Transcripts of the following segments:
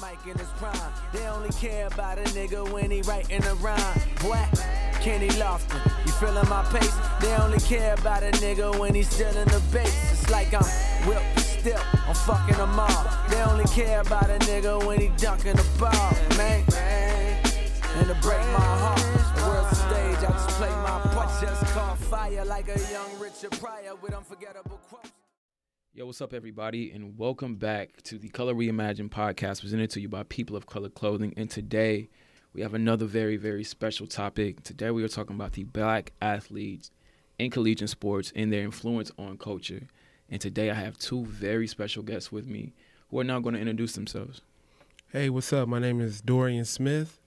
mic in his prime. They only care about a nigga when he writing a rhyme. What? Kenny Lofton, you feeling my pace? They only care about a nigga when he's still in the base. It's like I'm whipped still, I'm fucking them all. They only care about a nigga when he dunking the ball, man. And to break my heart, the world's a stage, I just play my part. Just caught fire like a young Richard Pryor with unforgettable quotes. Yo, what's up, everybody, and welcome back to the Color Reimagined podcast presented to you by People of Color Clothing. And today we have another very, very special topic. Today we are talking about the black athletes in collegiate sports and their influence on culture. And today I have two very special guests with me who are now going to introduce themselves. Hey, what's up? My name is Dorian Smith.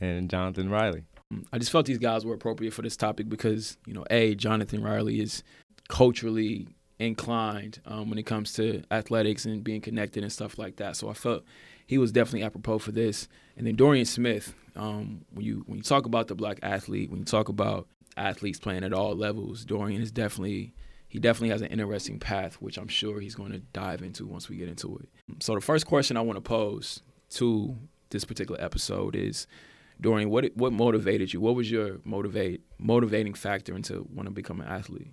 and Jonathan Riley. Mm, I just felt these guys were appropriate for this topic because, you know, A, Jonathan Riley is culturally inclined um, when it comes to athletics and being connected and stuff like that. So I felt he was definitely apropos for this. And then Dorian Smith, um, when you when you talk about the black athlete, when you talk about athletes playing at all levels, Dorian is definitely he definitely has an interesting path, which I'm sure he's going to dive into once we get into it. So the first question I want to pose to this particular episode is, Dorian, what what motivated you? What was your motivate motivating factor into want to become an athlete?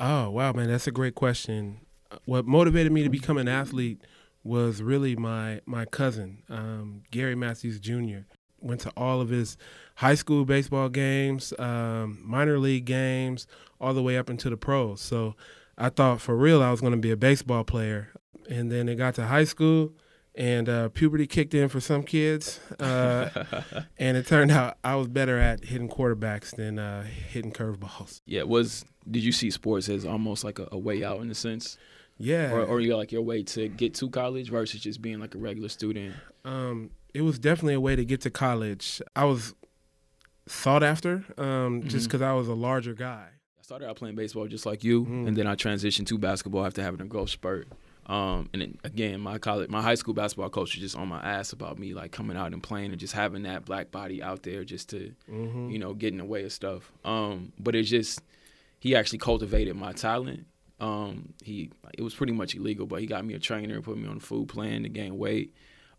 Oh, wow, man, that's a great question. What motivated me to become an athlete was really my my cousin, um, Gary Matthews Jr. Went to all of his high school baseball games, um, minor league games, all the way up into the pros. So I thought for real I was going to be a baseball player. And then it got to high school, and uh, puberty kicked in for some kids. Uh, and it turned out I was better at hitting quarterbacks than uh, hitting curveballs. Yeah, was did you see sports as almost like a, a way out in a sense, Yeah. or or you like your way to get to college versus just being like a regular student? Um, it was definitely a way to get to college. I was sought after um, just Mhm. because I was a larger guy. I started out playing baseball just like you, Mm. and then I transitioned to basketball after having a growth spurt. Um, and then, again, my college, my high school basketball coach was just on my ass about me like coming out and playing and just having that black body out there just to hmm you know, get in the way of stuff. Um, but it's just he actually cultivated my talent. Um, he it was pretty much illegal, but he got me a trainer and put me on a food plan to gain weight.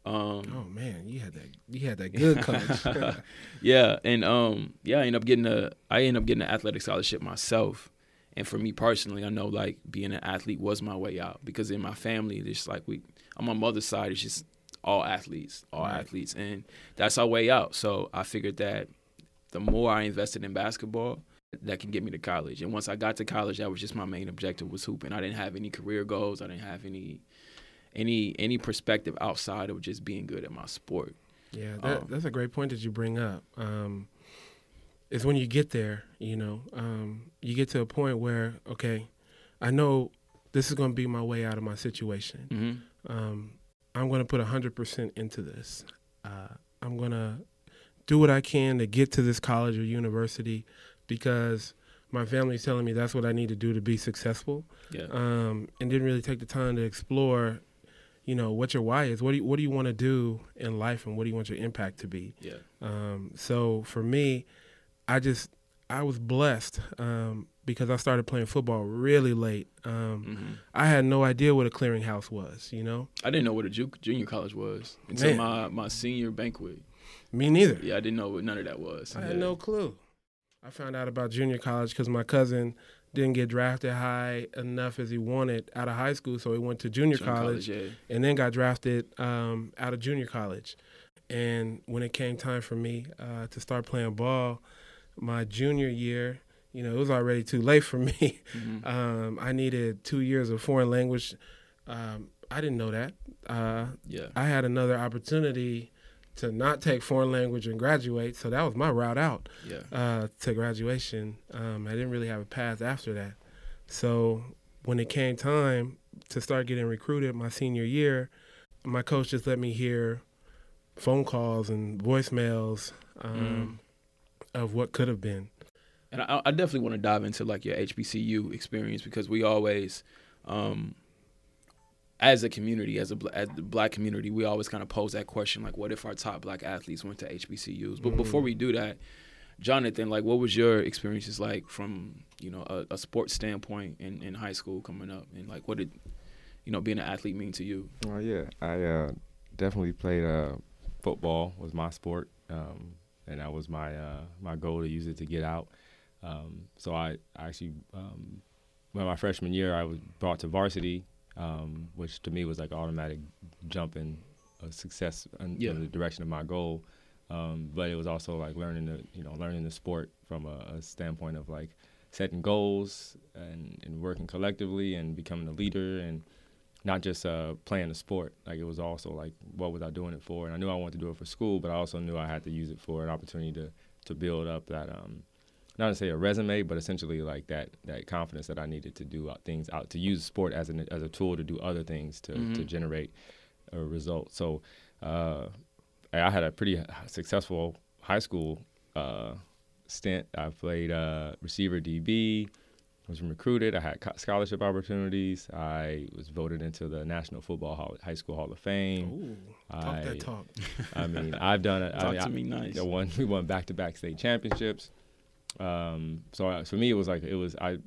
Um, Oh man, you had that. You had that good coach. yeah, and um, yeah, I ended up getting a I ended up getting an athletic scholarship myself. And for me personally, I know like being an athlete was my way out because in my family, it's like we on my mother's side, it's just all athletes, all Right. athletes, and that's our way out. So I figured that the more I invested in basketball, that can get me to college. And once I got to college, that was just my main objective was hooping. I didn't have any career goals. I didn't have any any any perspective outside of just being good at my sport. yeah, that, Um, that's a great point that you bring up. Um, is when you get there, you know, um, you get to a point where okay, I know this is going to be my way out of my situation. Mm-hmm. um, I'm going to put 100% into this. Uh, I'm going to do what I can to get to this college or university because my family's telling me that's what I need to do to be successful. Yeah. Um, and didn't really take the time to explore, you know, what your why is. What do you, what do you want to do in life and what do you want your impact to be? yeah. Um, so for me, I just I was blessed um, because I started playing football really late. Um, hmm I had no idea what a clearinghouse was. You know, I didn't know what a ju- junior college was until Man. my, my senior banquet. me neither. Yeah, I didn't know what none of that was. I yeah. had no clue. I found out about junior college because my cousin didn't get drafted high enough as he wanted out of high school, so he went to junior, Junior college, yeah. and then got drafted um, out of junior college. And when it came time for me uh, to start playing ball, my junior year, you know, it was already too late for me. Mhm. um, I needed two years of foreign language. Um, I didn't know that. Uh, Yeah. I had another opportunity to not take foreign language and graduate, so that was my route out Yeah. uh, to graduation. Um, I didn't really have a path after that. So when it came time to start getting recruited my senior year, my coach just let me hear phone calls and voicemails um, of what could have been. And I, I definitely want to dive into like your HBCU experience because we always, um, as a community, as a as the black community, we always kind of pose that question like, what if our top black athletes went to HBCUs? But Mhm. before we do that, Jonathan, like, what was your experiences like from you know a, a sports standpoint in, in high school coming up, and like what did you know being an athlete mean to you? Well, yeah, I uh, definitely played uh, football was my sport, um, and that was my uh, my goal to use it to get out. Um, so I, I actually, um, when my freshman year, I was brought to varsity, um, which to me was like automatic jump in a success in, Yeah. in the direction of my goal. Um, but it was also like learning the you know learning the sport from a, a standpoint of like setting goals and, and working collectively and becoming a leader and not just uh, playing the sport. Like it was also like what was I doing it for? And I knew I wanted to do it for school, but I also knew I had to use it for an opportunity to to build up that um, not to say a resume, but essentially like that that confidence that I needed to do things out to use sport as an as a tool to do other things to to Mhm. generate a result. So uh, I had a pretty successful high school uh, stint. I played uh, receiver DB. Was recruited. I had scholarship opportunities. I was voted into the National Football Hall, High School Hall of Fame. Ooh, talk I, that talk. I mean, I've done it. I Talk mean, to I- me nice. I won, we won back-to-back state championships. Um, so I, for me, it was like it was I,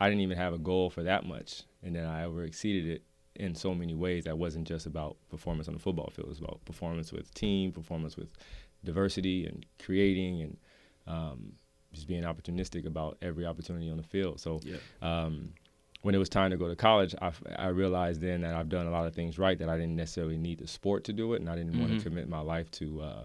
I didn't even have a goal for that much, and then I over exceeded it in so many ways. That wasn't just about performance on the football field; it was about performance with team, performance with diversity, and creating, and um, just being opportunistic about every opportunity on the field. So Yeah. um, when it was time to go to college, I realized then that I've done a lot of things right that I didn't necessarily need the sport to do it, and I didn't want Mhm. to commit my life to uh,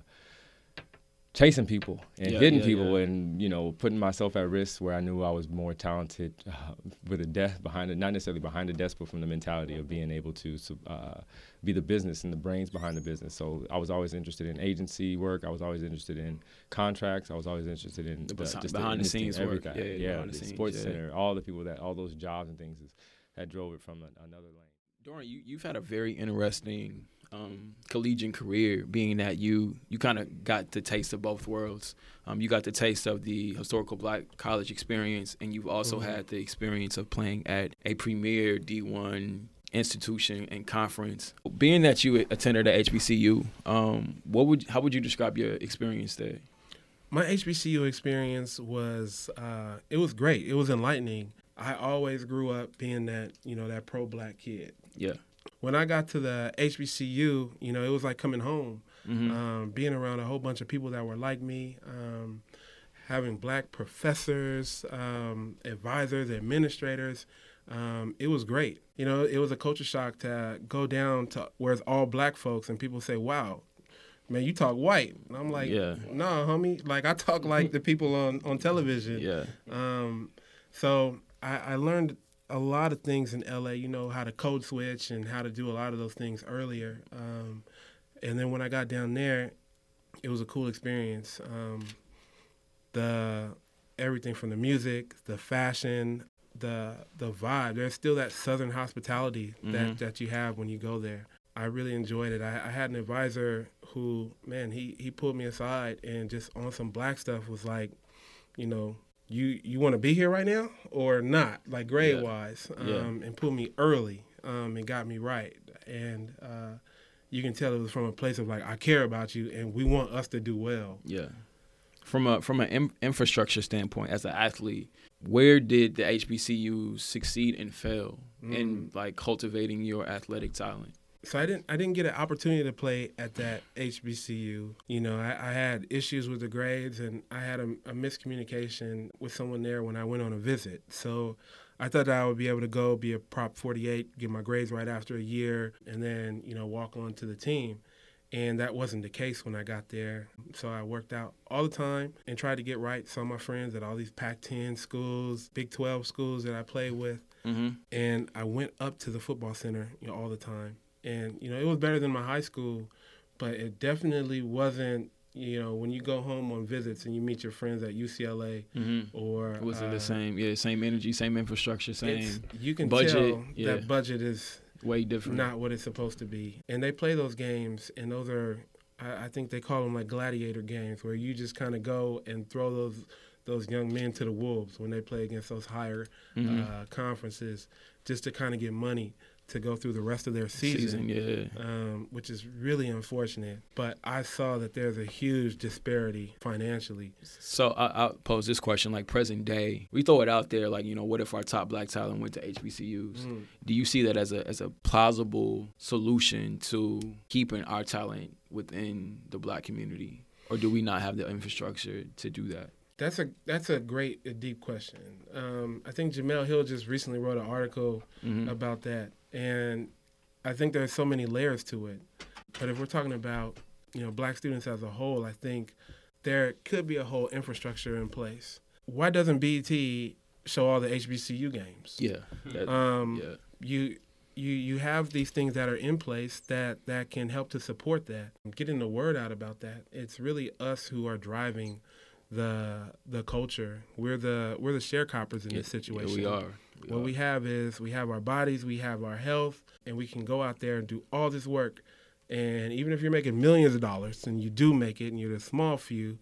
chasing people and Yeah, hitting yeah, people yeah. and you know putting myself at risk where I knew I was more talented uh, with a desk behind it, not necessarily behind the desk, but from the mentality of being able to uh, be the business and the brains behind the business. So I was always interested in agency work. I was always interested in contracts. I was always interested in The just behind the scenes work. Yeah, yeah, the the scenes, sports center, all the people that all those jobs and things is, that drove it from a, another lane. Dorian, you, you've had a very interesting um, collegiate career, being that you you kind of got the taste of both worlds. Um, you got the taste of the historical black college experience, and you've also Mhm. had the experience of playing at a premier D1 institution and conference. Being that you attended at HBCU, um, what would how would you describe your experience there? My HBCU experience was uh, it was great. It was enlightening. I always grew up being that you know that pro black kid. Yeah. When I got to the HBCU, you know, it was like coming home. Mhm. Um, being around a whole bunch of people that were like me, um, having black professors, um, advisors, administrators. Um, it was great. You know, it was a culture shock to go down to where it's all black folks and people say, "Wow, man, you talk white." And I'm like, Yeah. "No, homie. Like I talk like the people on on television." yeah. Um, so I, I learned a lot of things in LA. You know how to code switch and how to do a lot of those things earlier. Um, and then when I got down there, it was a cool experience. Um, the everything from the music, the fashion, the the vibe. There's still that southern hospitality that that you have when you go there. I really enjoyed it. I, I had an advisor who, man, he he pulled me aside and just on some black stuff was like, you know, you you want to be here right now or not, like grade Yeah. wise, um, Yeah. and pulled me early um, and got me right. And uh, you can tell it was from a place of like, I care about you and we want us to do well. Yeah. From a from an in, infrastructure standpoint, as an athlete, where did the HBCU succeed and fail in like cultivating your athletic talent? So I didn't I didn't get an opportunity to play at that HBCU. You know, I, I had issues with the grades and I had a, a miscommunication with someone there when I went on a visit. So I thought that I would be able to go be a prop 48, get my grades right after a year, and then you know walk on to the team. And that wasn't the case when I got there. So I worked out all the time and tried to get right. Some of my friends at all these Pac 10 schools, Big 12 schools that I played with Mm-hmm. and I went up to the football center you know, all the time. And you know, it was better than my high school, but it definitely wasn't. You know, when you go home on visits and you meet your friends at UCLA Mm-hmm. or Was it uh, the same? Yeah, same energy, same infrastructure, same You can budget, tell yeah. that budget is way different. not what it's supposed to be. And they play those games, and those are, I, I think they call them like gladiator games, where you just kind of go and throw those those young men to the wolves when they play against those higher Mhm. uh, conferences, just to kind of get money. To go through the rest of their season, season yeah. um, which is really unfortunate. But I saw that there's a huge disparity financially. So I, I'll pose this question: like present day, we throw it out there, like you know, what if our top black talent went to HBCUs? Mm. Do you see that as a as a plausible solution to keeping our talent within the black community, or do we not have the infrastructure to do that? That's a that's a great a deep question. Um, I think Jemele Hill just recently wrote an article Mhm. about that, and I think there's so many layers to it. But if we're talking about you know black students as a whole, I think there could be a whole infrastructure in place. Why doesn't BET show all the HBCU games? Yeah, that- Um, yeah, you you you have these things that are in place that that can help to support that getting the word out about that it's really us who are driving the the culture we're the we're the sharecroppers in yeah, this situation Yeah, we are. We what we have is we have our bodies we have our health and we can go out there and do all this work and even if you're making millions of dollars and you do make it and you're the small few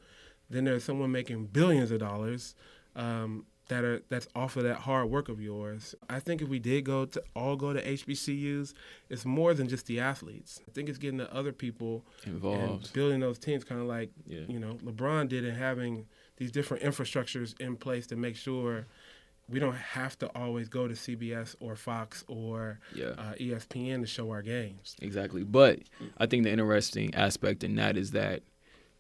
then there's someone making billions of dollars um, that are that's off of that hard work of yours. I think if we did go to all go to HBCUs, it's more than just the athletes. I think it's getting the other people and involved. building those teams, kind of like Yeah. you know LeBron did, and having these different infrastructures in place to make sure we don't have to always go to CBS or Fox or Yeah. uh, ESPN to show our games. Exactly. But I think the interesting aspect in that is that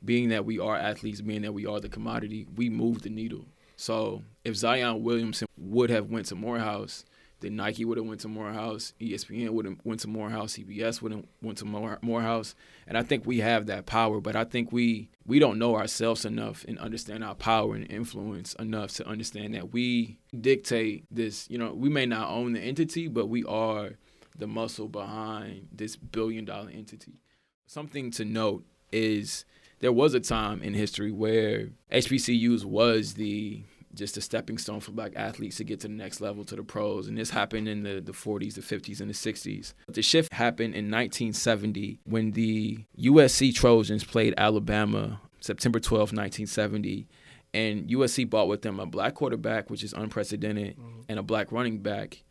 being that we are athletes, being that we are the commodity, we move the needle. So if Zion Williamson would have went to Morehouse, then Nike would have went to Morehouse, ESPN would have went to Morehouse, CBS would have went to More- Morehouse, and I think we have that power. But I think we we don't know ourselves enough and understand our power and influence enough to understand that we dictate this. You know, we may not own the entity, but we are the muscle behind this billion dollar entity. Something to note is there was a time in history where HBCUs was the just a stepping stone for black athletes to get to the next level to the pros. And this happened in the, the 40s the 50s and the 60s the shift happened in 1970 when the usc trojans played alabama september 12 1970 and usc brought with them a black quarterback which is unprecedented mm-hmm. and a black running back.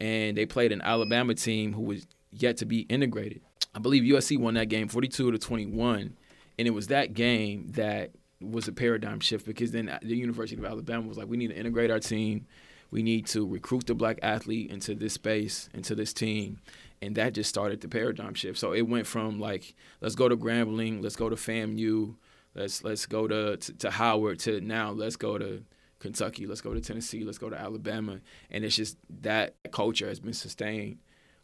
And they played an Alabama team who was yet to be integrated. I believe USC won that game 42 to 21, and it was that game that was a paradigm shift because then the University of Alabama was like, we need to integrate our team. We need to recruit the black athlete into this space, into this team. And that just started the paradigm shift. So it went from like, let's go to Grambling, let's go to FAMU, let's let's go to, to, to Howard to now let's go to Kentucky, let's go to Tennessee, let's go to Alabama. And it's just that culture has been sustained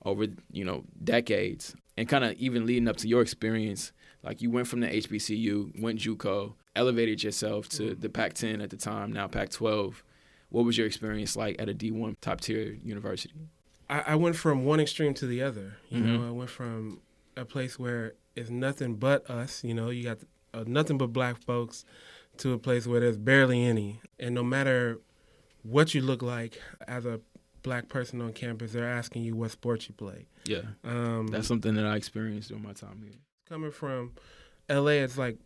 over, you know, decades. And kind of even leading up to your experience, like you went from the HBCU, went JUCO, elevated yourself to the Pac-10 at the time, now Pac-12. What was your experience like at a D1 top tier university? I, I went from one extreme to the other. You Mhm. know, I went from a place where it's nothing but us. You know, you got uh, nothing but black folks to a place where there's barely any. And no matter what you look like as a black person on campus, they're asking you what sport you play. Yeah, Um, that's something that I experienced during my time here. coming from LA. It's like,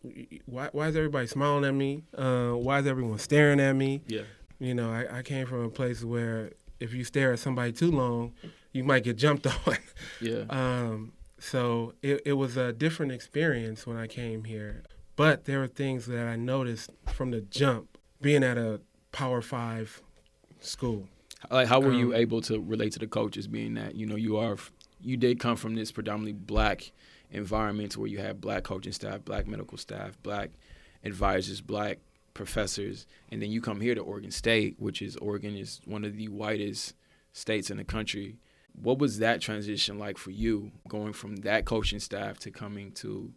why, why is everybody smiling at me? Uh, why is everyone staring at me? Yeah, You know, I, I came from a place where if you stare at somebody too long, you might get jumped on. yeah, Um, so it, it was a different experience when I came here. But there were things that I noticed from the jump, being at a Power Five school. Like how were you Um, able to relate to the coaches being that you know you are you did come from this predominantly black environment where you have black coaching staff black medical staff black advisors black professors and then you come here to oregon state which is oregon is one of the whitest states in the country. What was that transition like for you going from that coaching staff to coming to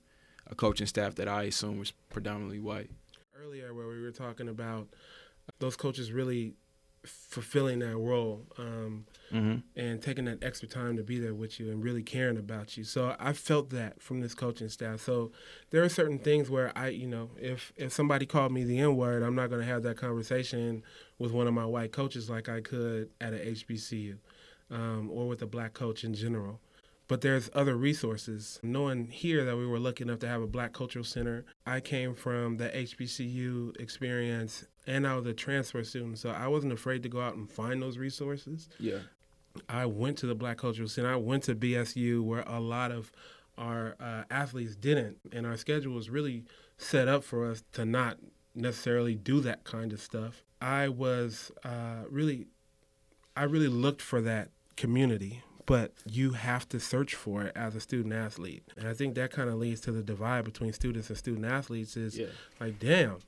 a coaching staff that i assume was predominantly white? Earlier, where we were talking about those coaches really fulfilling that role. Um, mm-hmm. and taking that extra time to be there with you and really caring about you. So I felt that from this coaching staff. So there are certain things where I, you know, if if somebody called me the N word, I'm not going to have that conversation with one of my white coaches like I could at a HBCU um, or with a black coach in general. But there's other resources. Knowing here that we were lucky enough to have a black cultural center, I came from the HBCU experience and I was a transfer student. So I wasn't afraid to go out and find those resources yeah I went to the Black Cultural Center. I went to BSU, where a lot of our uh, athletes didn't, and our schedule was really set up for us to not necessarily do that kind of stuff. I was uh, really, I really looked for that community, but you have to search for it as a student athlete, and I think that kind of leads to the divide between students and student athletes. Is Yeah. like, damn,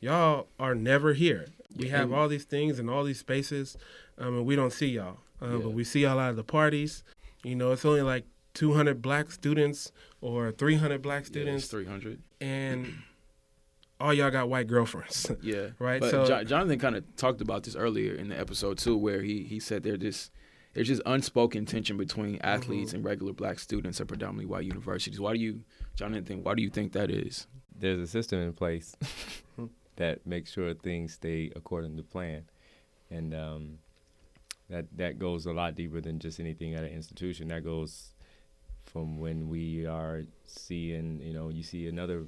y'all are never here. We have all these things and all these spaces, um, and we don't see y'all. Um, Yeah. But we see y'all out of the parties. You know, it's only like 200 black students or 300 black students, three hundred. and all y'all got white girlfriends. Yeah. Right, But so- Jo- Jonathan kind of talked about this earlier in the episode too, where he he said there just there's just unspoken tension between athletes Mm-hmm. and regular black students at predominantly white universities. Why do you, Jonathan. Why do you think that is? there's a system in place that makes sure things stay according to plan, and um, that that goes a lot deeper than just anything at an institution. That goes from when we are seeing, you know, you see another.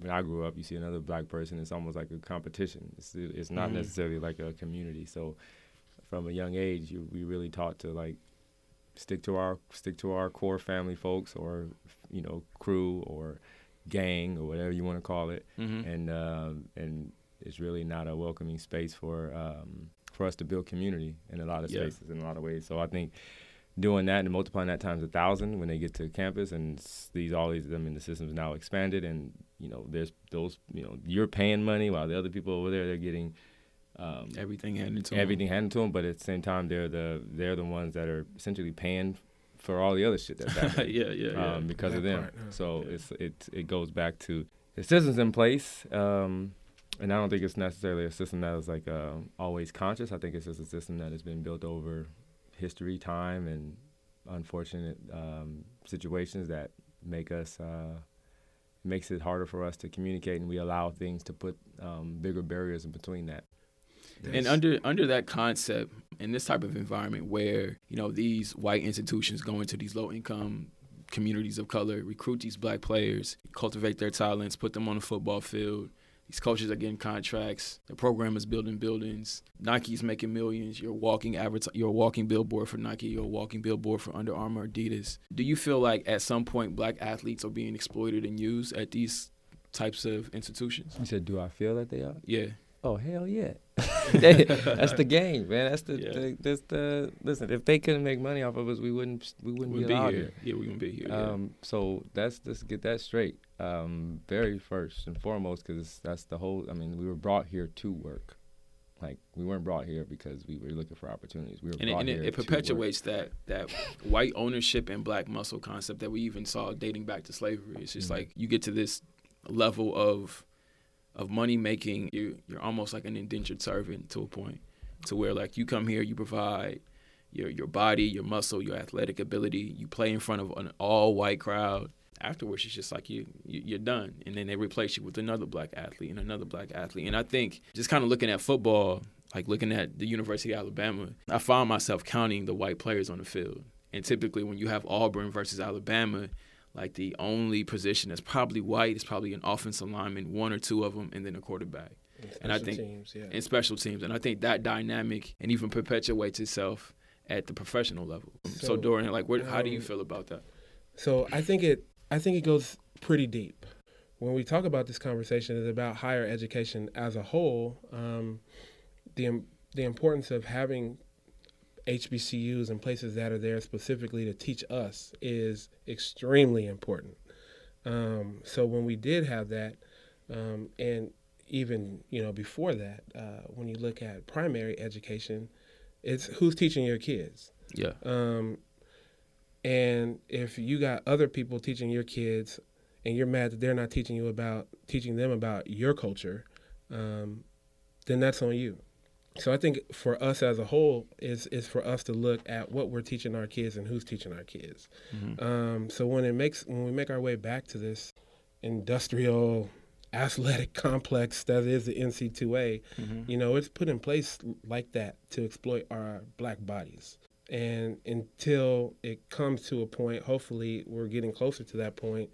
When I grew up, you see another black person. It's almost like a competition. It's it's not Mhm. necessarily like a community. So, from a young age, you we really taught to like stick to our stick to our core family folks or you know crew or gang or whatever you want to call it Mm-hmm. and um, and it's really not a welcoming space for um, for us to build community in a lot of Yeah. spaces in a lot of ways so I think doing that and multiplying that times a thousand when they get to campus and these all these I mean the system's now expanded and you know there's those you know you're paying money while the other people over there they're getting um, Everything handed to everything handed to them, but at the same time, they're the they're the ones that are essentially paying for all the other shit that's happening yeah, yeah, yeah. um, because of them. part, huh. So Yeah. it's it it goes back to the systems in place, um, and I don't think it's necessarily a system that is like uh, always conscious. I think it's just a system that has been built over history, time, and unfortunate um, situations that make us. Uh, makes it harder for us to communicate and we allow things to put um, bigger barriers in between that and under under that concept in this type of environment where you know these white institutions go into these low income communities of color recruit these black players cultivate their talents put them on the football field these coaches are getting contracts the program is building buildings nike's making millions you're walking advert- you're a walking billboard for nike you're a walking billboard for under armour adidas. Do you feel like at some point black athletes are being exploited and used at these types of institutions? You said do i feel that they are? Yeah. Oh hell yeah! That's the game, man. That's the, Yeah. the that's the listen. If they couldn't make money off of us, we wouldn't we wouldn't we'll be be here here. yeah we're gonna be here yeah. Um, so that's let's get that straight. Um, very first and foremost, because that's the whole. I mean, we were brought here to work. Like we weren't brought here because we were looking for opportunities. We were and, it, brought and it, here it to work. perpetuates that that white ownership and black muscle concept that we even saw dating back to slavery. It's just Mhm. like you get to this level of of money making, you you're almost like an indentured servant to a point, to where like you come here, you provide your your body, your muscle, your athletic ability, you play in front of an all white crowd. Afterwards, it's just like you, you you're done, and then they replace you with another black athlete and another black athlete. And I think just kind of looking at football, like looking at the University of Alabama, I find myself counting the white players on the field. And typically, when you have Auburn versus Alabama, like the only position that's probably white is probably an offensive lineman, one or two of them, and then a quarterback and I think- teams, yeah. and special teams. And I think that dynamic and even perpetuates itself at the professional level. So, So, Dorian, like, where, how do you um, feel about that? So I think it I think it goes pretty deep. When we talk about this conversation, is about higher education as a whole. Um, the the importance of having HBCUs and places that are there specifically to teach us is extremely important. Um, so when we did have that, um, and even you know before that, uh, when you look at primary education, it's who's teaching your kids. Yeah. Um, and if you got other people teaching your kids, and you're mad that they're not teaching you about teaching them about your culture, um, then that's on you. So I think for us as a whole is is for us to look at what we're teaching our kids and who's teaching our kids. Mhm. Um, so when it makes when we make our way back to this industrial athletic complex that is the NC2A, Mhm. you know, it's put in place like that to exploit our black bodies. And until it comes to a point, hopefully we're getting closer to that point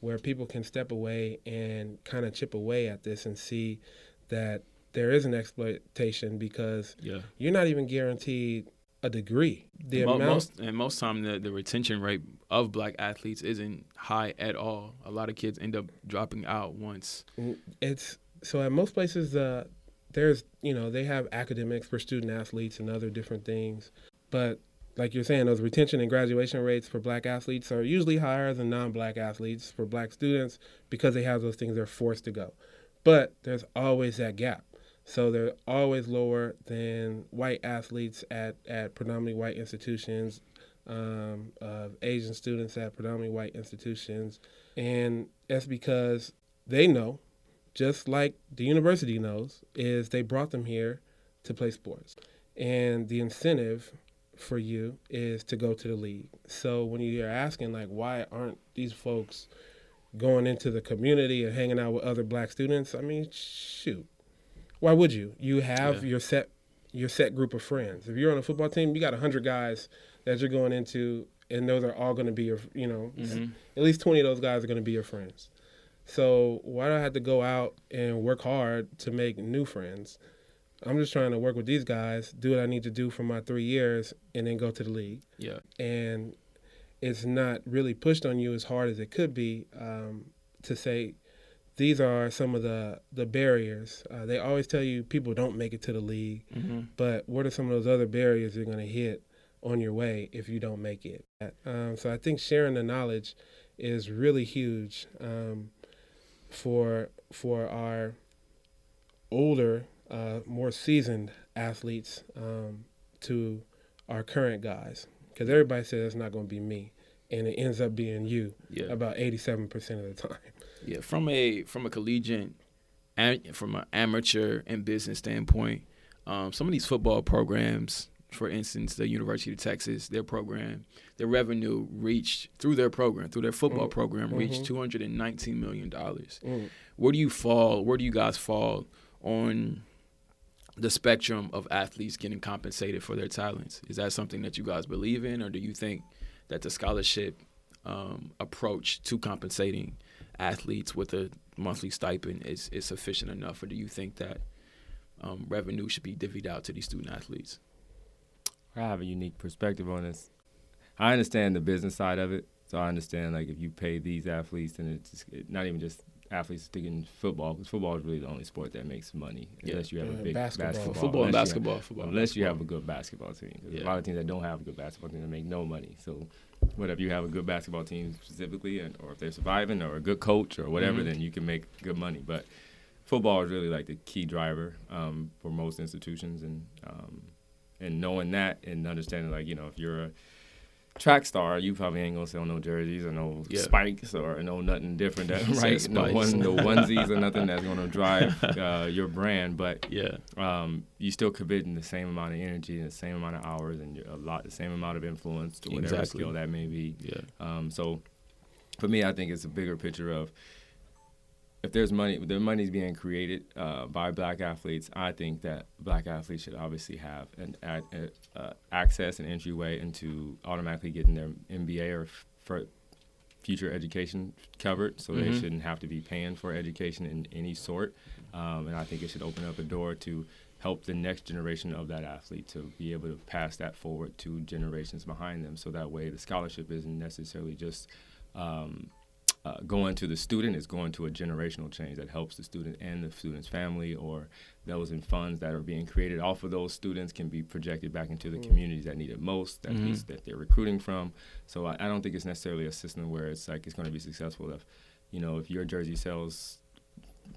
where people can step away and kind of chip away at this and see that there is an exploitation because Yeah. you're not even guaranteed a degree. The Mo- amount most and most time the, the retention rate of black athletes isn't high at all. A lot of kids end up dropping out once. it's so at most places uh, there's you know they have academics for student athletes and other different things but like you're saying those retention and graduation rates for black athletes are usually higher than non-black athletes for black students because they have those things they're forced to go but there's always that gap so they're always lower than white athletes at, at predominantly white institutions um, of asian students at predominantly white institutions and that's because they know just like the university knows, is they brought them here to play sports. And the incentive for you is to go to the league. So when you're asking, like, why aren't these folks going into the community and hanging out with other black students? I mean, shoot. Why would you? You have Yeah. your set your set group of friends. If you're on a football team, you got 100 guys that you're going into, and those are all going to be your, you know, at least 20 of those guys are going to be your friends. So why do I have to go out and work hard to make new friends? I'm just trying to work with these guys, do what I need to do for my three years, and then go to the league. Yeah. And it's not really pushed on you as hard as it could be um, to say these are some of the the barriers. Uh, they always tell you people don't make it to the league, but what are some of those other barriers you're going to hit on your way if you don't make it? Um, so I think sharing the knowledge is really huge um, for for our older, uh, more seasoned athletes um, to our current guys, because everybody says it's not going to be me, and it ends up being you Yeah. about eighty-seven percent of the time. Yeah, from a from a collegiate, and from an amateur and business standpoint, um, some of these football programs, for instance, the University of Texas, their program, their revenue reached through their program, through their football Mm. program, reached Mhm. two hundred and nineteen million dollars. Mm. Where do you fall? Where do you guys fall on the spectrum of athletes getting compensated for their talents? Is that something that you guys believe in, or do you think that the scholarship um, approach to compensating athletes with a monthly stipend is, is sufficient enough, or do you think that um, revenue should be divvied out to these student athletes? I have a unique perspective on this. I understand the business side of it, so I understand like if you pay these athletes, and it's just, it, not even just athletes thinking football, because football is really the only sport that makes money Yeah. unless you have Yeah, a big basketball. basketball. Football and unless you have- basketball, football. unless you have a good basketball team. 'Cause Yeah. A lot of teams that don't have a good basketball team that make no money. So, whatever you have a good basketball team specifically, and, or if they're surviving, or a good coach, or whatever, Mhm. then you can make good money. But football is really like the key driver um, for most institutions, and um, and knowing that and understanding like you know if you're a track star, you probably ain't gonna sell no jerseys or no Yeah. spikes or no nothing different that right no one no onesies or nothing that's gonna drive uh, your brand, but Yeah, um, you still committing the same amount of energy and the same amount of hours and a lot the same amount of influence to whatever Exactly. skill that may be. yeah, Um, so for me, I think it's a bigger picture of if there's money, the money's being created uh, by black athletes. I think that black athletes should obviously have an a, uh, access and entryway into automatically getting their MBA or f- for future education covered. So they Mhm. shouldn't have to be paying for education in any sort. Um, and I think it should open up a door to help the next generation of that athlete to be able to pass that forward to generations behind them. So that way, the scholarship isn't necessarily just um, uh, going to the student; is going to a generational change that helps the student and the student's family, or those in funds that are being created off of those students can be projected back into the communities that need it most, that, Mhm. that they're recruiting from. So I, I don't think it's necessarily a system where it's like it's going to be successful if, you know, if your jersey sells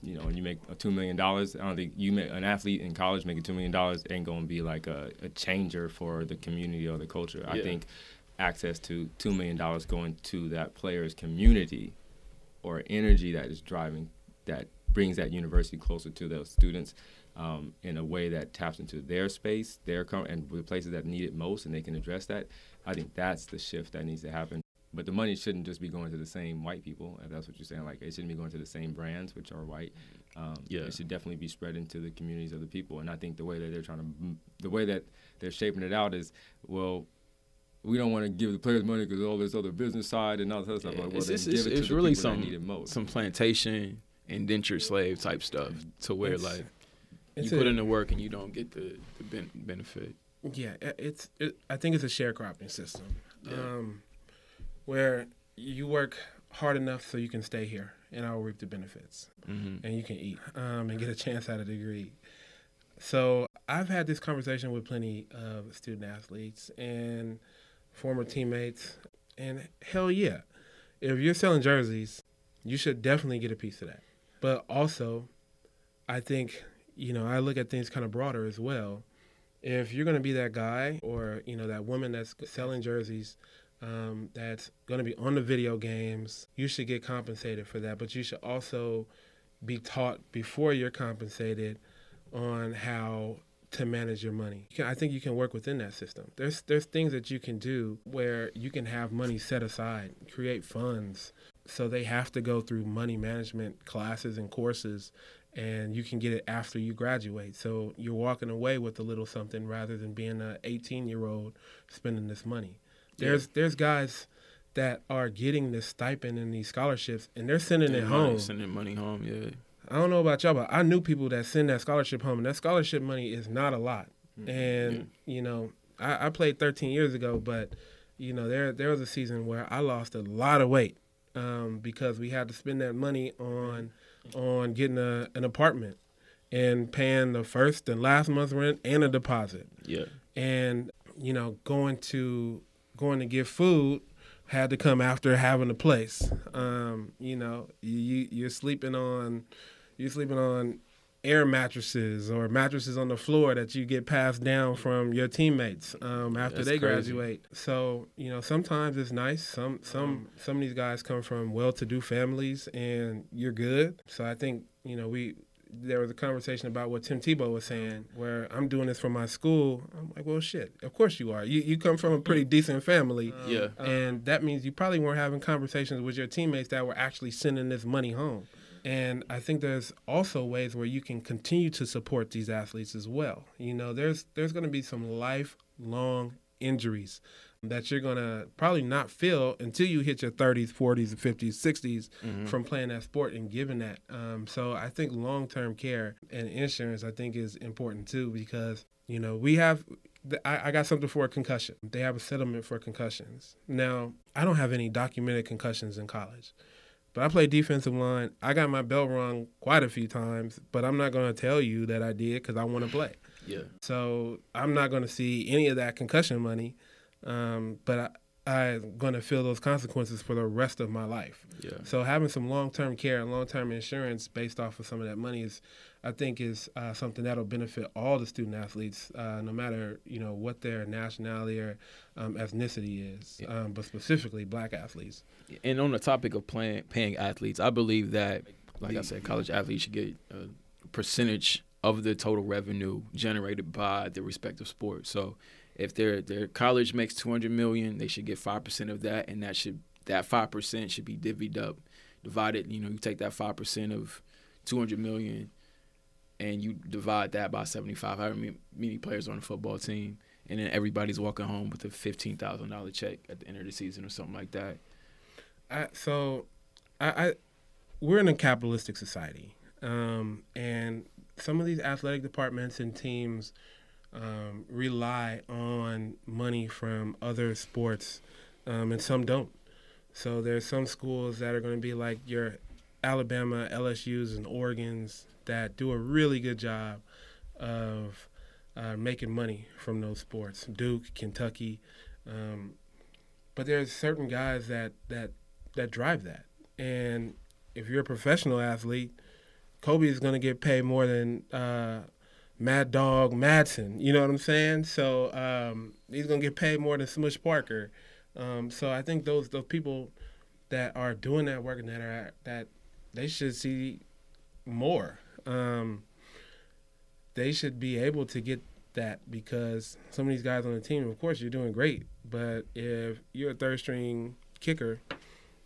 you know, and you make a two million dollars, I don't think you make an athlete in college making two million dollars ain't gonna be like a, a changer for the community or the culture. I think access to two million dollars going to that player's community or energy that is driving that brings that university closer to those students um, in a way that taps into their space, their com- and the places that need it most, and they can address that. I think that's the shift that needs to happen. But the money shouldn't just be going to the same white people, if that's what you're saying. Like it shouldn't be going to the same brands, which are white. Um, Yeah. It should definitely be spread into the communities of the people. And I think the way that they're trying to, the way that they're shaping it out is, well, we don't want to give the players money because all this other business side and all this other stuff. Yeah, Like, well, it's, it's, give it's, it to it's the really some need it most. some plantation indentured slave type stuff to where It's- like you It's put a- in the work and you don't get the, the ben- benefit. Yeah, it's. It, I think it's a sharecropping system, yeah. um, where you work hard enough so you can stay here, and I'll reap the benefits, mm-hmm. and you can eat um, and get a chance at a degree. So I've had this conversation with plenty of student athletes and former teammates, and hell yeah, if you're selling jerseys, you should definitely get a piece of that. But also, I think you know I look at things kind of broader as well. If you're going to be that guy or you know that woman that's selling jerseys, um, that's going to be on the video games, you should get compensated for that. But you should also be taught before you're compensated on how to manage your money. I think you can work within that system. There's there's things that you can do where you can have money set aside, create funds. So they have to go through money management classes and courses and you can get it after you graduate. So you're walking away with a little something rather than being an 18 year old spending this money. There's yeah. there's guys that are getting this stipend and these scholarships and they're sending it home. Sending money home, yeah. I don't know about y'all, but I knew people that send that scholarship home, and that scholarship money is not a lot. Mm-hmm. And yeah. you know, I, I, played 13 years ago, but you know, there there was a season where I lost a lot of weight um, because we had to spend that money on on getting a, an apartment and paying the first and last month's rent and a deposit. Yeah. And you know, going to going to get food had to come after having a place. Um, you know, you you're sleeping on you're sleeping on air mattresses or mattresses on the floor that you get passed down from your teammates um, after That's they crazy. graduate. So you know sometimes it's nice. Some some some of these guys come from well-to-do families, and you're good. So I think you know we there was a conversation about what Tim Tebow was saying, where I'm doing this for my school. I'm like, well, shit, of course you are. You you come from a pretty decent family, yeah, and that means you probably weren't having conversations with your teammates that were actually sending this money home. And I think there's also ways where you can continue to support these athletes as well. You know, there's there's going to be some lifelong injuries that you're going to probably not feel until you hit your 30s, 40s, 50s, 60s mm-hmm. from playing that sport and giving that. Um, so I think long-term care and insurance I think is important too because you know we have I, got something for a concussion. They have a settlement for concussions. Now, I don't have any documented concussions in college. But I play defensive line. I got my belt rung quite a few times, but I'm not going to tell you that I did because I want to play. Yeah. So I'm not going to see any of that concussion money, um, but I, I'm going to feel those consequences for the rest of my life. Yeah. So having some long-term care and long-term insurance based off of some of that money is I think is uh, something that'll benefit all the student athletes, uh, no matter you know what their nationality or um, ethnicity is, yeah. um, but specifically black athletes. And on the topic of playing, paying athletes, I believe that, like I said, college athletes should get a percentage of the total revenue generated by the respective sport. So if their their college makes 200 million, they should get five percent of that, and that should that five percent should be divvied up, divided. You know, you take that five percent of 200 million and you divide that by 75, however many players on a football team, and then everybody's walking home with a $15,000 check at the end of the season or something like that. I, so, I, I, we're in a capitalistic society, um, and some of these athletic departments and teams um, rely on money from other sports, um, and some don't. So there's some schools that are going to be like your Alabama, LSU's, and Oregon's that do a really good job of uh, making money from those sports. Duke, Kentucky, um, but there's certain guys that that that drive that. And if you're a professional athlete, Kobe is going to get paid more than uh, Mad Dog Madsen. You know what I'm saying? So um, he's going to get paid more than Smush Parker. Um, so I think those those people that are doing that work and that are that they should see more um, they should be able to get that because some of these guys on the team, of course, you're doing great. But if you're a third string kicker,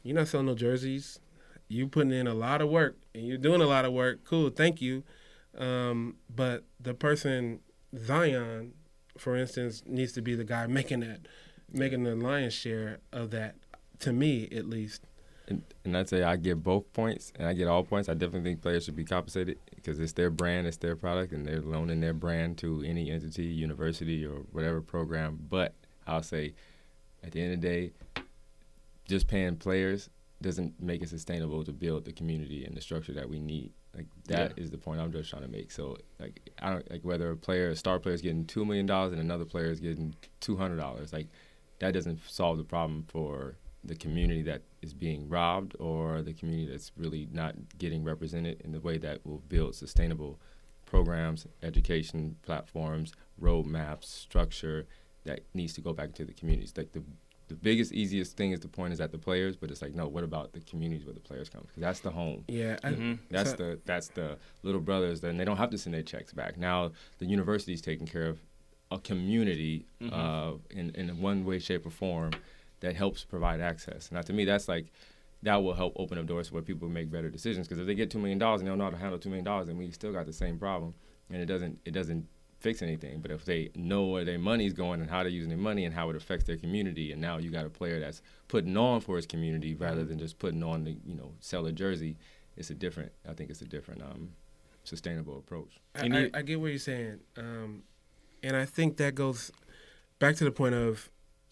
you're not selling no jerseys. You putting in a lot of work and you're doing a lot of work. Cool, thank you. Um, but the person, Zion, for instance, needs to be the guy making that, making the lion's share of that. To me, at least. And, and I'd say I get both points, and I get all points. I definitely think players should be compensated because it's their brand, it's their product, and they're loaning their brand to any entity, university, or whatever program. But I'll say, at the end of the day, just paying players doesn't make it sustainable to build the community and the structure that we need. Like that Yeah. is the point I'm just trying to make. So like I don't like whether a player, a star player, is getting two million dollars and another player is getting two hundred dollars. Like that doesn't solve the problem for the community that is being robbed or the community that's really not getting represented in the way that will build sustainable programs, education platforms, roadmaps, structure that needs to go back to the communities. Like the the biggest, easiest thing is the point is at the players, but it's like no. What about the communities where the players come? Because that's the home. Yeah, I, Mhm. That's So- the that's the little brothers. Then they don't have to send their checks back. Now the university's taking care of a community Mhm. uh, in in one way, shape, or form that helps provide access. Now to me, that's like that will help open up doors where people make better decisions. Because if they get two million dollars and they don't know how to handle two million dollars, then we still got the same problem, and it doesn't it doesn't fix anything. But if they know where their money's going and how they're using their money and how it affects their community, and now you got a player that's putting on for his community rather than just putting on the you know sell a jersey, it's a different. I think it's a different um, sustainable approach. I, And I, I get what you're saying, um, and I think that goes back to the point of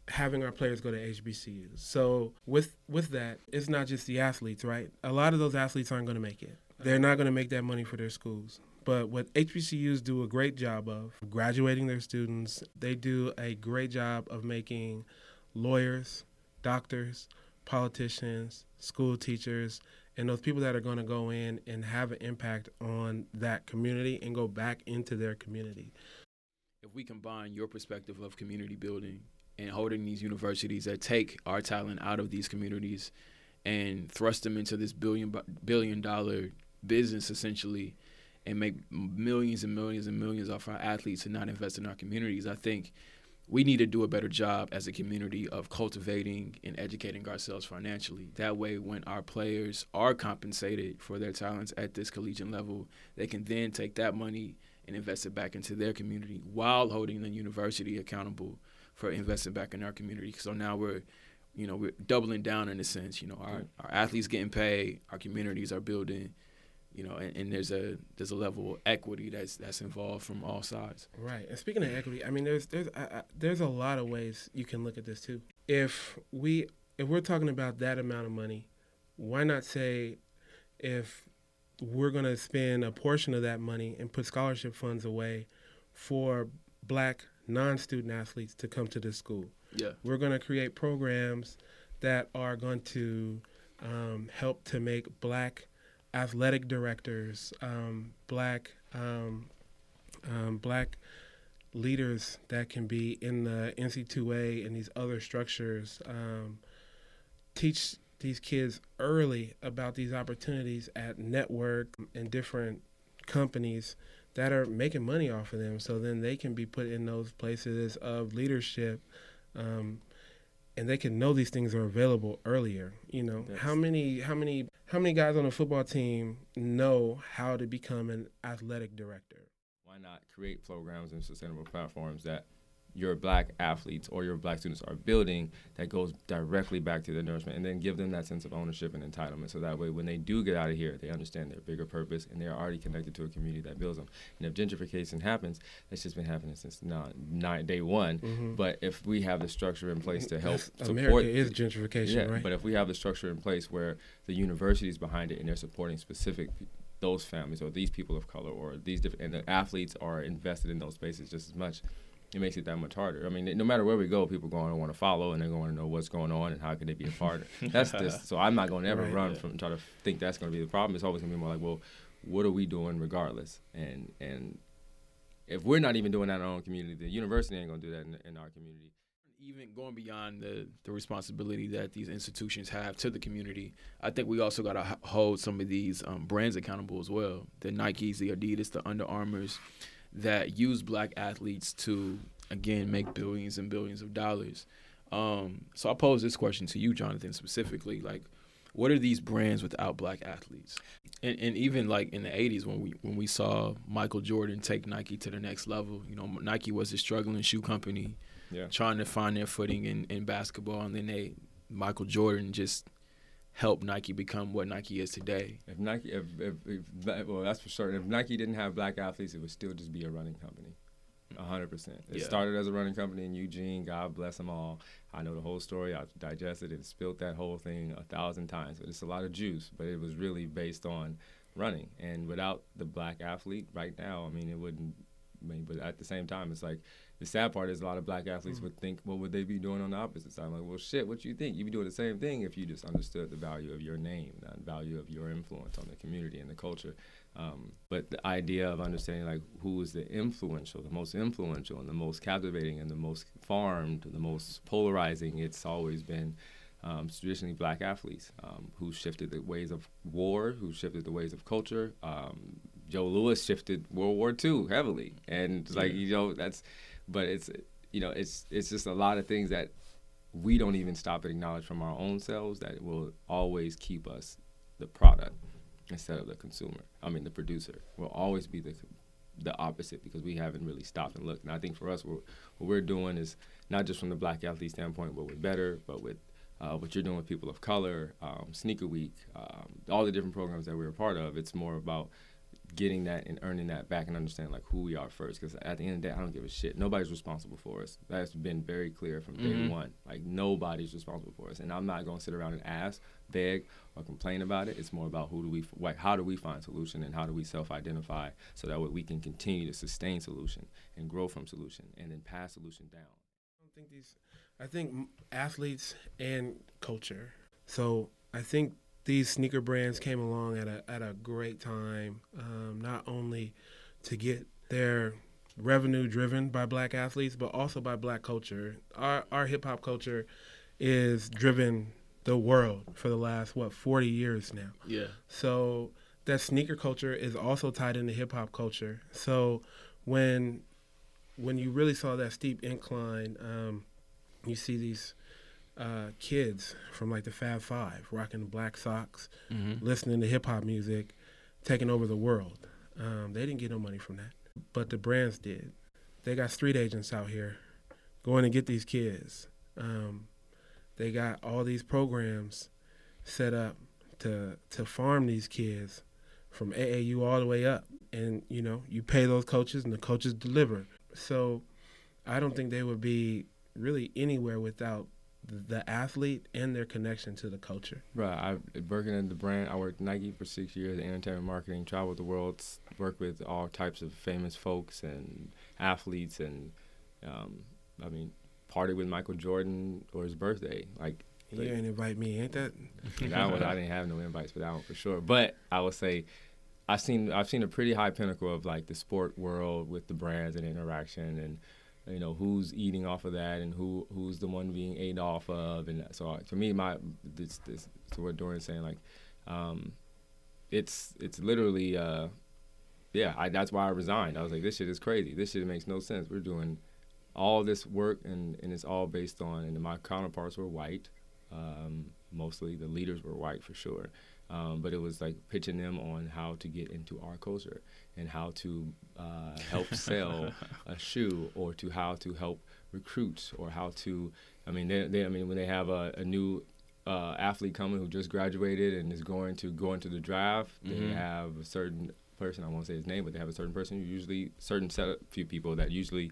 having our players go to HBCUs. So with with that, it's not just the athletes, right? A lot of those athletes aren't going to make it. They're not going to make that money for their schools. But what HBCUs do a great job of graduating their students, they do a great job of making lawyers, doctors, politicians, school teachers, and those people that are going to go in and have an impact on that community and go back into their community. if we combine your perspective of community building and holding these universities that take our talent out of these communities and thrust them into this billion dollar business essentially and make millions and millions and millions off our athletes and not invest in our communities i think we need to do a better job as a community of cultivating and educating ourselves financially. That way, when our players are compensated for their talents at this collegiate level, they can then take that money and invest it back into their community while holding the university accountable for investing back in our community. So now we're, you know, we're doubling down in a sense. You know, our, mm. our athletes getting paid, our communities are building, you know, and, and there's a there's a level of equity that's that's involved from all sides. Right. And speaking of equity, I mean, there's there's I, I, there's a lot of ways you can look at this too. If we if we're talking about that amount of money, why not say if we're going to spend a portion of that money and put scholarship funds away for black non-student athletes to come to this school? Yeah. We're going to create programs that are going to um, help to make black athletic directors, um, black um, um, black leaders that can be in the NCAA and these other structures. Um, teach these kids early about these opportunities at network and different companies that are making money off of them so then they can be put in those places of leadership um, and they can know these things are available earlier you know Yes. how many how many how many guys on a football team know how to become an athletic director Why not create programs and sustainable platforms that your black athletes or your black students are building that goes directly back to their nourishment and then give them that sense of ownership and entitlement. So that way when they do get out of here they understand their bigger purpose and they're already connected to a community that builds them. And if gentrification happens that's just been happening since not, not day one. Mm-hmm. But if we have the structure in place to help That's- support america is gentrification yeah, right? but if we have the structure in place where the university is behind it and they're supporting specific those families or these people of color or these different and the athletes are invested in those spaces just as much, it makes it that much harder. I mean, no matter where we go, people going to want to follow and they're going to know what's going on and how can they be a part. Of that's this. So I'm not going to ever Right. run from try to think that's going to be the problem. It's always going to be more like, well, what are we doing regardless? And and if we're not even doing that in our own community, the university ain't going to do that in, in our community. even going beyond the, the responsibility that these institutions have to the community, I think we also got to hold some of these um, brands accountable as well. The Nikes, the Adidas, the Under Armours that use black athletes to, again, make billions and billions of dollars. Um, so I pose this question to you, Jonathan, specifically. Like, what are these brands without black athletes? And, and even like in the 80s when we when we saw Michael Jordan take Nike to the next level, you know, Nike was a struggling shoe company Yeah. trying to find their footing in, in basketball, and then they Michael Jordan just helped Nike become what Nike is today? If Nike, if, if, if well, that's for certain. If Nike didn't have black athletes, it would still just be a running company. Hundred percent. It Yeah. started as a running company in Eugene. God bless them all. I know the whole story. I've digested it and spilt that whole thing a thousand times. But it's a lot of juice. But it was really based on running. And without the black athlete right now, I mean, it wouldn't. I mean, but at the same time, it's like the sad part is a lot of black athletes would think, what would they be doing on the opposite side? I'm like, well, shit, what you think? You'd be doing the same thing if you just understood the value of your name, the value of your influence on the community and the culture. Um, but the idea of understanding like who is the influential, the most influential, and the most captivating, and the most farmed, the most polarizing, it's always been um, traditionally black athletes um, who shifted the ways of war, who shifted the ways of culture. Um, Joe Louis shifted World War II heavily, and it's like you know that's, but it's you know it's it's just a lot of things that we don't even stop and acknowledge from our own selves that will always keep us the product instead of the consumer. I mean, the producer will always be the the opposite because we haven't really stopped and looked. And I think for us, what we're doing is not just from the black athlete standpoint, but with better, but with uh, what you're doing with people of color, um, Sneaker Week, um, all the different programs that we're a part of. It's more about getting that and earning that back and understanding like who we are first. Because at the end of the day, I don't give a shit. Nobody's responsible for us. That's been very clear from day Mhm. one. Like nobody's responsible for us, and I'm not going to sit around and ask, beg, or complain about it. It's more about who do we, like, how do we find solution, and how do we self-identify so that way we can continue to sustain solution and grow from solution, and then pass solution down. I don't think these. I think athletes and culture. So I think these sneaker brands came along at a at a great time. Um, not only to get their revenue driven by black athletes, but also by black culture. Our our hip hop culture is driven the world for the last what forty years now. Yeah. So that sneaker culture is also tied into hip hop culture. So when when you really saw that steep incline, um, you see these uh, kids from like the Fab Five rocking black socks, Mm-hmm. listening to hip hop music, taking over the world. Um, they didn't get no money from that, but the brands did. They got street agents out here going to get these kids. Um, they got all these programs set up to to farm these kids from AAU all the way up, and you know you pay those coaches, and the coaches deliver. So I don't think they would be really anywhere without the, athlete and their connection to the culture. Right. I working in the brand. I worked Nike for six years in entertainment marketing. Traveled the world, worked with all types of famous folks and athletes, and um, I mean, party with Michael Jordan for his birthday. Like You didn't invite me, ain't that? that one, I didn't have no invites for that one for sure. But I would say, I've seen I've seen a pretty high pinnacle of like the sport world with the brands and interaction and. You know who's eating off of that, and who who's the one being ate off of, and so uh, for me, my this this to what Dorian's saying, like um, it's it's literally uh, yeah I, that's why i resigned. I was like this shit is crazy. This shit makes no sense. We're doing all this work and, and it's all based on and my counterparts were white. Um, mostly the leaders were white for sure um, but it was like pitching them on how to get into our culture and how to uh, help sell a shoe or to how to help recruits or how to i mean they, they i mean when they have a, a new uh, athlete coming who just graduated and is going to go into the draft. They Mhm. have a certain person. I won't say his name, but they have a certain person. Usually, certain set of few people that usually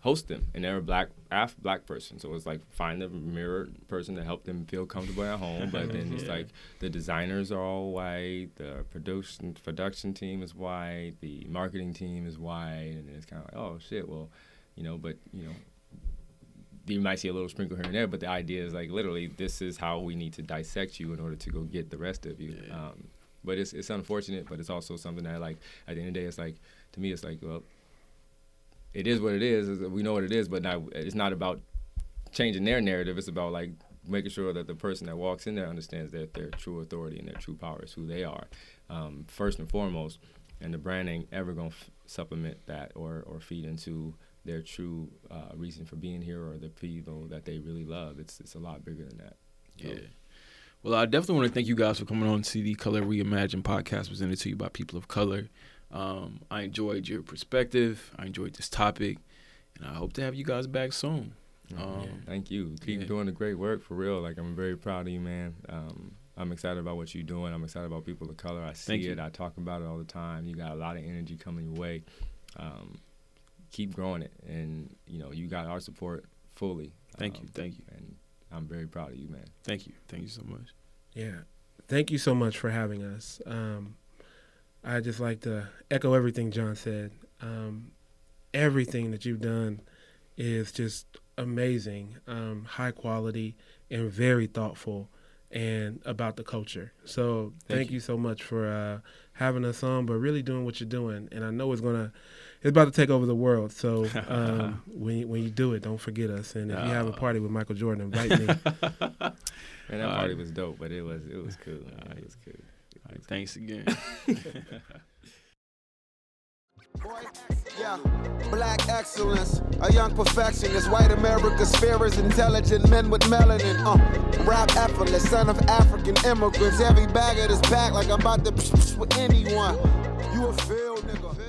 host them, and they're a black af, black person. So it's like find the mirror person to help them feel comfortable at home. But then it's like the designers are all white, the production production team is white, the marketing team is white, and it's kind of like oh shit, well, you know, but you know you might see a little sprinkle here and there, but the idea is like literally this is how we need to dissect you in order to go get the rest of you. Yeah. Um, but it's it's unfortunate, but it's also something that like at the end of the day, it's like to me, it's like well, it is what it is. We know what it is, but it's not about changing their narrative. It's about like making sure that the person that walks in there understands that their true authority and their true power is who they are, um, first and foremost. And the brand ain't ever gonna f- supplement that or or feed into their true uh, reason for being here or the people that they really love. It's it's a lot bigger than that. So- Yeah. Well, I definitely want to thank you guys for coming on to the Color Reimagined podcast presented to you by people of color. Um, I enjoyed your perspective. I enjoyed this topic, and I hope to have you guys back soon. Yeah, Um, thank you. Keep yeah. doing the great work for real. Like I'm very proud of you, man. Um, I'm excited about what you're doing. I'm excited about people of color. I see it. I talk about it all the time. You got a lot of energy coming your way. Um, keep growing it, and you know you got our support fully. Thank Um, you, thank you, and I'm very proud of you, man. thank you, thank you so much. Yeah. Thank you so much for having us. Um, I just like to echo everything John said. Um, everything that you've done is just amazing, um, high quality, and very thoughtful and about the culture. So thank, Thank you. you. so much for uh, having us on, but really doing what you're doing. And I know it's gonna, it's about to take over the world. So um, when you, when you do it, don't forget us. And if you have a Uh, party with Michael Jordan, invite me. And that party right. was dope, but it was it was cool. man. All right. It was cool. All right, thanks again. Yeah, black excellence, a young perfectionist. White America's fear is intelligent men with melanin. Uh, rap effortless, son of African immigrants. Heavy bag of this back like I'm about to with anyone. You a field nigga.